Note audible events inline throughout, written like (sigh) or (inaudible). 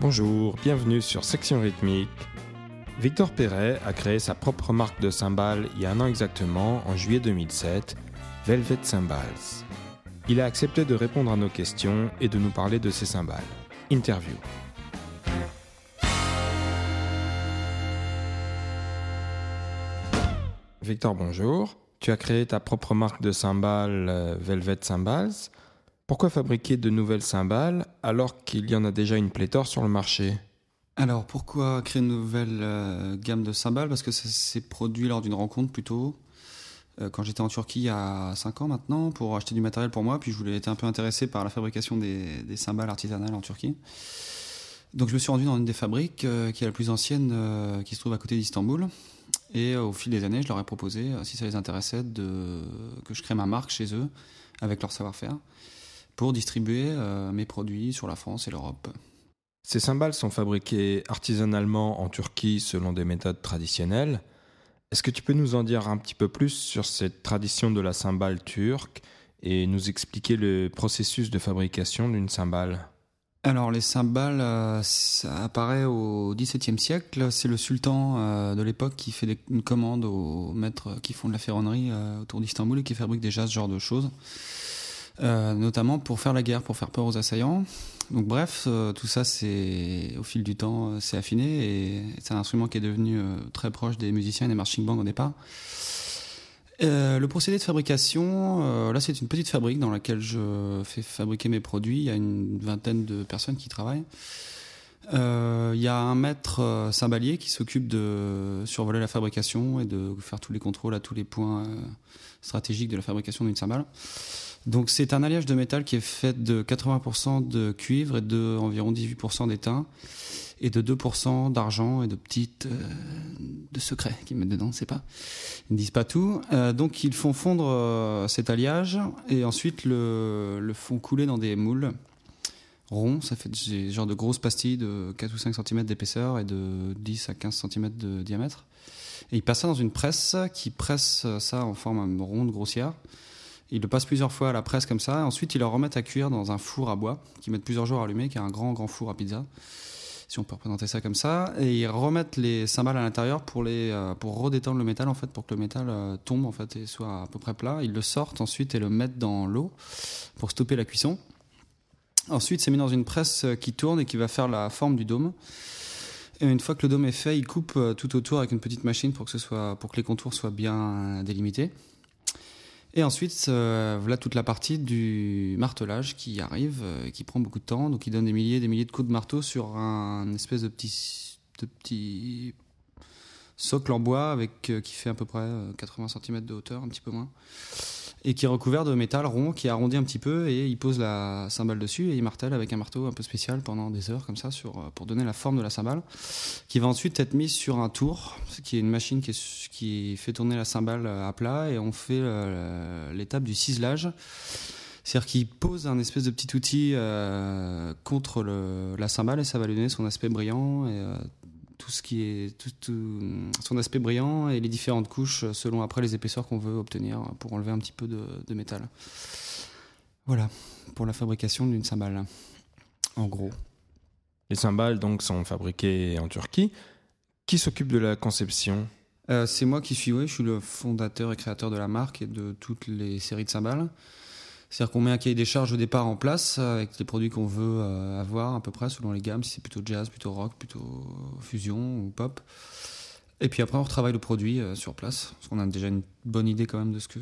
Bonjour, bienvenue sur Section Rythmique. Victor Perret a créé sa propre marque de cymbales il y a un an exactement, en juillet 2007, Velvet Cymbals. Il a accepté de répondre à nos questions et de nous parler de ses cymbales. Interview. Victor, bonjour. Tu as créé ta propre marque de cymbales euh, Velvet Cymbals. Pourquoi fabriquer de nouvelles cymbales alors qu'il y en a déjà une pléthore sur le marché? Alors pourquoi créer une nouvelle euh, gamme de cymbales? Parce que ça s'est produit lors d'une rencontre plutôt. euh, quand j'étais en Turquie il y a 5 ans maintenant pour acheter du matériel pour moi, puis je voulais être un peu intéressé par la fabrication des, cymbales artisanales en Turquie. Donc je me suis rendu dans une des fabriques euh, qui est la plus ancienne, euh, qui se trouve à côté d'Istanbul. Et au fil des années, je leur ai proposé, si ça les intéressait, que je crée ma marque chez eux, avec leur savoir-faire, pour distribuer euh, mes produits sur la France et l'Europe. Ces cymbales sont fabriquées artisanalement en Turquie selon des méthodes traditionnelles. Est-ce que tu peux nous en dire un petit peu plus sur cette tradition de la cymbale turque et nous expliquer le processus de fabrication d'une cymbale? Alors les cymbales, euh, ça apparaît au XVIIe siècle. C'est le sultan euh, de l'époque qui fait des- une commande aux maîtres qui font de la ferronnerie autour d'Istanbul et qui fabriquent déjà ce genre de choses. Euh, notamment pour faire la guerre, pour faire peur aux assaillants. Donc bref, euh, tout ça, c'est au fil du temps, euh, c'est affiné et c'est un instrument qui est devenu euh, très proche des musiciens et des marching bands au départ. Euh, le procédé de fabrication, là c'est une petite fabrique dans laquelle je fais fabriquer mes produits. Il y a une vingtaine de personnes qui travaillent. Il y a un maître cymbalier qui s'occupe de survoler la fabrication et de faire tous les contrôles à tous les points stratégiques de la fabrication d'une cymbale. Donc c'est un alliage de métal qui est fait de 80% de cuivre et de environ 18% d'étain et de 2% d'argent et de petites euh, de secrets qu'ils mettent dedans, c'est pas. Ils ne disent pas tout. Euh, donc ils font fondre euh, cet alliage et ensuite le, font couler dans des moules ronds. Ça fait des genre de grosses pastilles de 4 ou 5 cm d'épaisseur et de 10 à 15 cm de diamètre. Et ils passent ça dans une presse qui presse ça en forme ronde grossière. Ils le passent plusieurs fois à la presse comme ça. Ensuite, ils le remettent à cuire dans un four à bois qui met plusieurs jours à allumer, qui est un grand, grand four à pizza, si on peut représenter ça comme ça. Et ils remettent les cymbales à l'intérieur pour, les, euh, pour redétendre le métal, en fait, pour que le métal euh, tombe en fait, et soit à peu près plat. Ils le sortent ensuite et le mettent dans l'eau pour stopper la cuisson. Ensuite, c'est mis dans une presse euh, qui tourne et qui va faire la forme du dôme. Et une fois que le dôme est fait, ils coupent euh, tout autour avec une petite machine pour que, ce soit, pour que les contours soient bien délimités. Et ensuite, euh, voilà toute la partie du martelage qui arrive, euh, qui prend beaucoup de temps. Donc, il donne des milliers et des milliers de coups de marteau sur un espèce de petit, de petit socle en bois avec, euh, qui fait à peu près euh, 80 cm de hauteur, un petit peu moins. Et qui est recouvert de métal rond, qui est arrondi un petit peu, et il pose la cymbale dessus et il martèle avec un marteau un peu spécial pendant des heures comme ça euh, pour donner la forme de la cymbale, qui va ensuite être mise sur un tour, qui est une machine qui, fait tourner la cymbale à plat, et on fait euh, l'étape du ciselage. C'est-à-dire qu'il pose un espèce de petit outil euh, contre la cymbale et ça va lui donner son aspect brillant euh, tout ce qui est tout, tout- son aspect brillant et les différentes couches selon après les épaisseurs qu'on veut obtenir pour enlever un petit peu de, de métal. Voilà pour la fabrication d'une cymbale. En gros. Les cymbales donc sont fabriquées en Turquie. Qui s'occupe de la conception? Euh, c'est moi qui suis, oui, je suis le fondateur et créateur de la marque et de toutes les séries de cymbales. C'est-à-dire qu'on met un cahier des charges au départ en place avec les produits qu'on veut euh, avoir à peu près selon les gammes, si c'est plutôt jazz, plutôt rock, plutôt fusion ou pop. Et puis après on retravaille le produit euh, sur place, parce qu'on a déjà une bonne idée quand même de ce que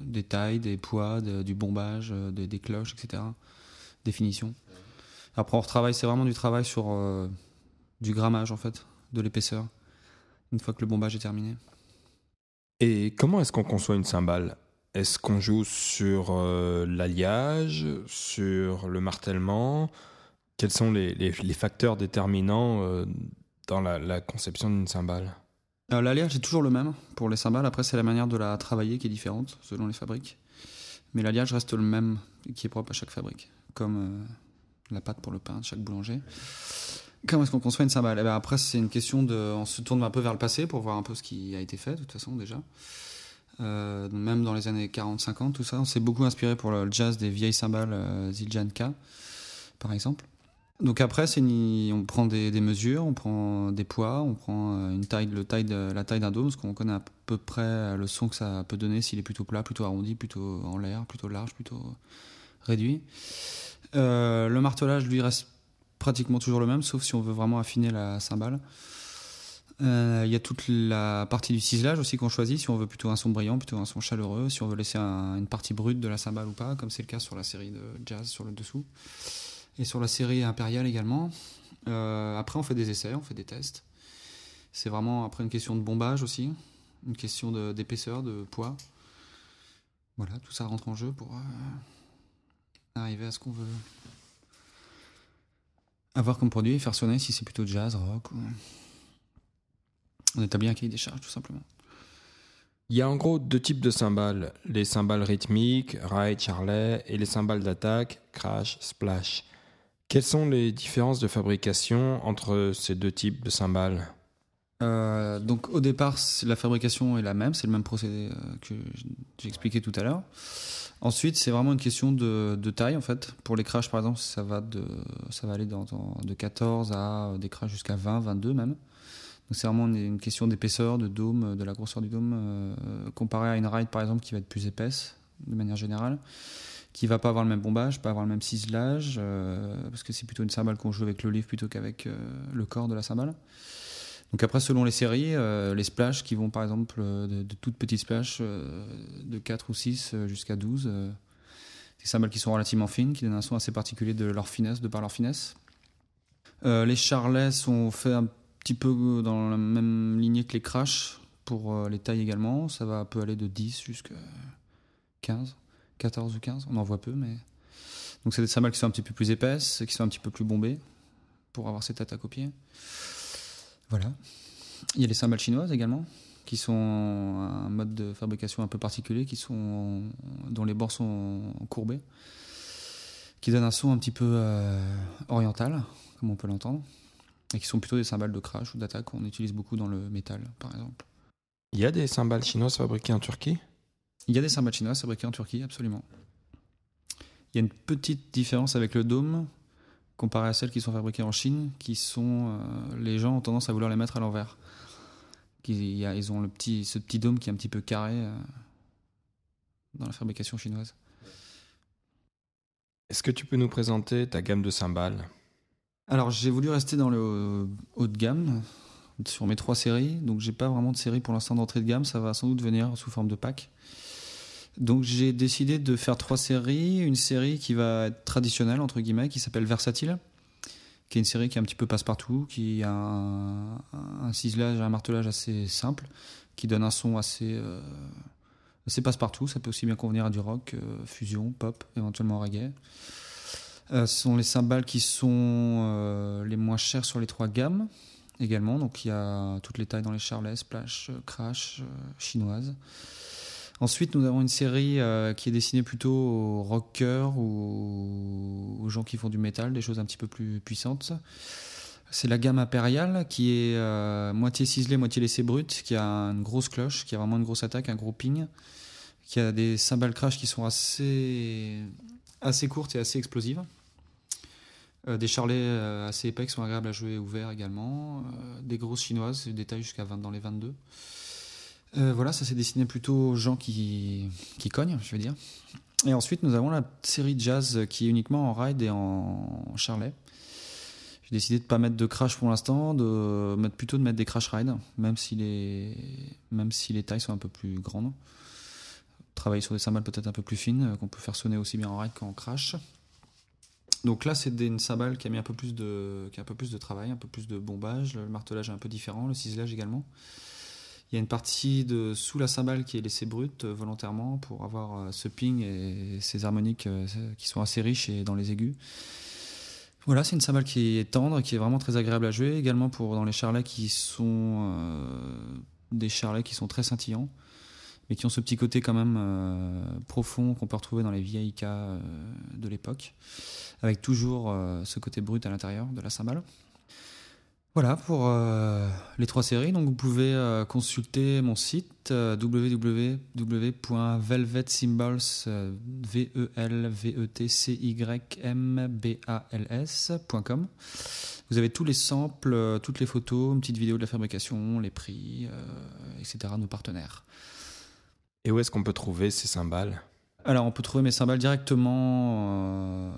des tailles, des poids, du bombage, euh, des- cloches, etc. Définition. Après on retravaille, c'est vraiment du travail sur euh, du grammage en fait, de l'épaisseur, une fois que le bombage est terminé. Et comment est-ce qu'on conçoit une cymbale? Est-ce qu'on joue sur euh, l'alliage, sur le martèlement? Quels sont les, facteurs déterminants euh, dans la, conception d'une cymbale? Euh, L'alliage est toujours le même pour les cymbales. Après, c'est la manière de la travailler qui est différente selon les fabriques. Mais l'alliage reste le même, qui est propre à chaque fabrique. Comme la pâte pour le pain de chaque boulanger. Comment est-ce qu'on conçoit une cymbale? Eh ben, Après, c'est une question de. On se tourne un peu vers le passé pour voir un peu ce qui a été fait, de toute façon, déjà. Euh, même dans les années 40-50, tout ça, on s'est beaucoup inspiré pour le jazz des vieilles cymbales euh, Zildjian K, par exemple. Donc après, on prend des, mesures, on prend des poids, on prend taille, le taille de, la taille d'un dôme, parce qu'on connaît à peu près le son que ça peut donner, s'il est plutôt plat, plutôt arrondi, plutôt en l'air, plutôt large, plutôt réduit. le martelage, lui, reste pratiquement toujours le même, sauf si on veut vraiment affiner la cymbale. Euh, il y a toute la partie du ciselage aussi qu'on choisit, si on veut plutôt un son brillant, plutôt un son chaleureux, si on veut laisser une partie brute de la cymbale ou pas, comme c'est le cas sur la série de jazz sur le dessous, et sur la série impériale également. Euh, après, on fait des essais, on fait des tests. C'est vraiment après une question de bombage aussi, une question d'épaisseur, de, poids. Voilà, tout ça rentre en jeu pour euh, arriver à ce qu'on veut avoir comme produit et faire sonner si c'est plutôt jazz, rock ou on établit un cahier des charges, tout simplement. Il y a en gros deux types de cymbales, les cymbales rythmiques, ride, charlet, et les cymbales d'attaque, crash, splash. Quelles sont les différences de fabrication entre ces deux types de cymbales? Euh, donc au départ, la fabrication est la même, c'est le même procédé euh, que j'ai expliqué tout à l'heure. Ensuite, c'est vraiment une question de, taille en fait. Pour les crashs par exemple, ça va, de, ça va aller dans, de 14 à des crashs jusqu'à 20, 22 même c'est vraiment une, question d'épaisseur, de dôme, de la grosseur du dôme, euh, comparé à une ride par exemple qui va être plus épaisse de manière générale, qui va pas avoir le même bombage, pas avoir le même ciselage, euh, parce que c'est plutôt une cymbale qu'on joue avec le livre plutôt qu'avec euh, le corps de la cymbale. Donc après, selon les séries, les splashes qui vont par exemple de, toutes petites splashes de 4 ou 6 jusqu'à 12, des cymbales qui sont relativement fines, qui donnent un son assez particulier de leur finesse, de par leur finesse. les charlets sont faits un petit peu dans la même lignée que les crash pour euh, les tailles également. Ça va peut aller de 10 jusqu'à 15, 14 ou 15. On en voit peu, mais. Donc, c'est des cymbales qui sont un petit peu plus épaisses, qui sont un petit peu plus bombées pour avoir ces têtes à copier. Voilà. Il y a les cymbales chinoises également, qui sont un mode de fabrication un peu particulier, qui sont dont les bords sont courbés, qui donnent un son un petit peu euh, oriental, comme on peut l'entendre et qui sont plutôt des cymbales de crash ou d'attaque qu'on utilise beaucoup dans le métal, par exemple. Il y a des cymbales chinoises fabriquées en Turquie? Il y a des cymbales chinoises fabriquées en Turquie, absolument. Il y a une petite différence avec le dôme comparé à celles qui sont fabriquées en Chine, qui sont euh, les gens ont tendance à vouloir les mettre à l'envers. Ils, ont le petit, ce petit dôme qui est un petit peu carré euh, dans la fabrication chinoise. Est-ce que tu peux nous présenter ta gamme de cymbales? Alors j'ai voulu rester dans le haut de gamme sur mes trois séries, donc j'ai pas vraiment de série pour l'instant d'entrée de gamme, ça va sans doute venir sous forme de pack. Donc j'ai décidé de faire trois séries, une série qui va être traditionnelle entre guillemets, qui s'appelle Versatile, qui est une série qui est un petit peu passe-partout, qui a un, ciselage, un martelage assez simple, qui donne un son assez, euh, assez passe-partout. Ça peut aussi bien convenir à du rock, euh, fusion, pop, éventuellement reggae. Euh, ce sont les cymbales qui sont euh, les moins chères sur les trois gammes également. Donc il y a toutes les tailles dans les charlets, splash, euh, crash, chinoises. Ensuite, nous avons une série qui est destinée plutôt aux rockers ou aux gens qui font du métal, des choses un petit peu plus puissantes. C'est la gamme impériale qui est moitié ciselée, moitié laissée brute, qui a une grosse cloche, qui a vraiment une grosse attaque, un gros ping, qui a des cymbales crash qui sont assez, assez courtes et assez explosives. Euh, des charlets euh, assez épais qui sont agréables à jouer ouverts également. Euh, des grosses chinoises, des tailles jusqu'à 20 dans les 22. voilà, ça s'est dessiné plutôt aux gens qui, qui cognent, je veux dire. Et ensuite, nous avons la série jazz qui est uniquement en ride et en charlet. J'ai décidé de ne pas mettre de crash pour l'instant, de mettre plutôt de mettre des crash rides, même si les, même si les tailles sont un peu plus grandes. Travailler sur des cymbales peut-être un peu plus fines, qu'on peut faire sonner aussi bien en ride qu'en crash. Donc là, c'est une cymbale qui a mis un peu plus de, qui a un peu plus de travail, un peu plus de bombage. Le martelage est un peu différent, le ciselage également. Il y a une partie de sous la cymbale qui est laissée brute euh, volontairement pour avoir euh, ce ping et ces harmoniques euh, qui sont assez riches et dans les aigus. Voilà, c'est une cymbale qui est tendre, qui est vraiment très agréable à jouer. Également pour dans les charlets qui sont des charlets qui sont très scintillants mais qui ont ce petit côté quand même euh, profond qu'on peut retrouver dans les vieilles cas euh, de l'époque, avec toujours euh, ce côté brut à l'intérieur de la cymbale. Voilà pour les trois séries. Donc vous pouvez consulter mon site www.velvetcymbals v e e. Vous avez tous les samples, toutes les photos, une petite vidéo de la fabrication, les prix, etc. Nos partenaires. Et où est-ce qu'on peut trouver ces cymbales Alors on peut trouver mes cymbales directement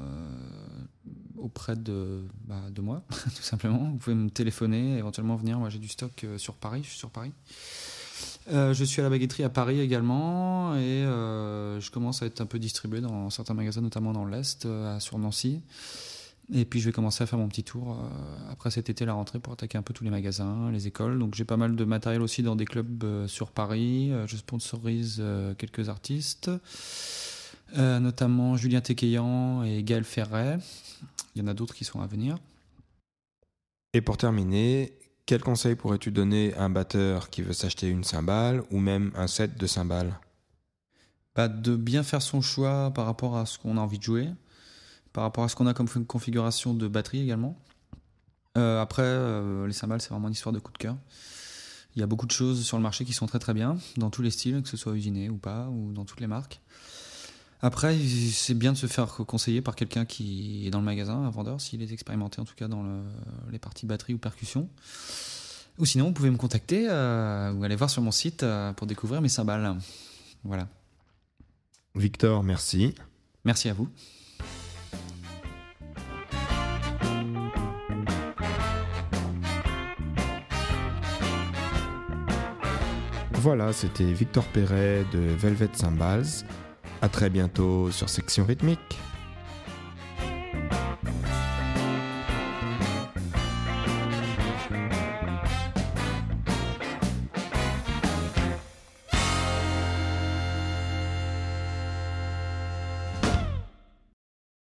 auprès de, bah, de moi, (laughs) tout simplement. Vous pouvez me téléphoner, éventuellement venir. Moi, j'ai du stock euh, sur Paris. Je suis sur Paris. Euh, je suis à la baguetterie à Paris également et euh, je commence à être un peu distribué dans certains magasins, notamment dans l'Est, sur Nancy. Et puis je vais commencer à faire mon petit tour après cet été, la rentrée, pour attaquer un peu tous les magasins, les écoles. Donc j'ai pas mal de matériel aussi dans des clubs sur Paris. je sponsorise quelques artistes, notamment Julien Tequeyan et Gaël Ferret. Il y en a d'autres qui sont à venir. Et pour terminer, quel conseil pourrais-tu donner à un batteur qui veut s'acheter une cymbale ou même un set de cymbales? Bah, De bien faire son choix par rapport à ce qu'on a envie de jouer, par rapport à ce qu'on a comme configuration de batterie également. Euh, après, euh, les cymbales, c'est vraiment une histoire de coup de cœur. Il y a beaucoup de choses sur le marché qui sont très très bien, dans tous les styles, que ce soit usiné ou pas, ou dans toutes les marques. Après, c'est bien de se faire conseiller par quelqu'un qui est dans le magasin, un vendeur, s'il est expérimenté en tout cas dans les parties batterie ou percussion. Ou sinon, vous pouvez me contacter euh, ou aller voir sur mon site pour découvrir mes cymbales. Voilà. Victor, merci. Merci à vous. Voilà, c'était Victor Perret de Velvet Cymbals. A très bientôt sur Section Rythmique.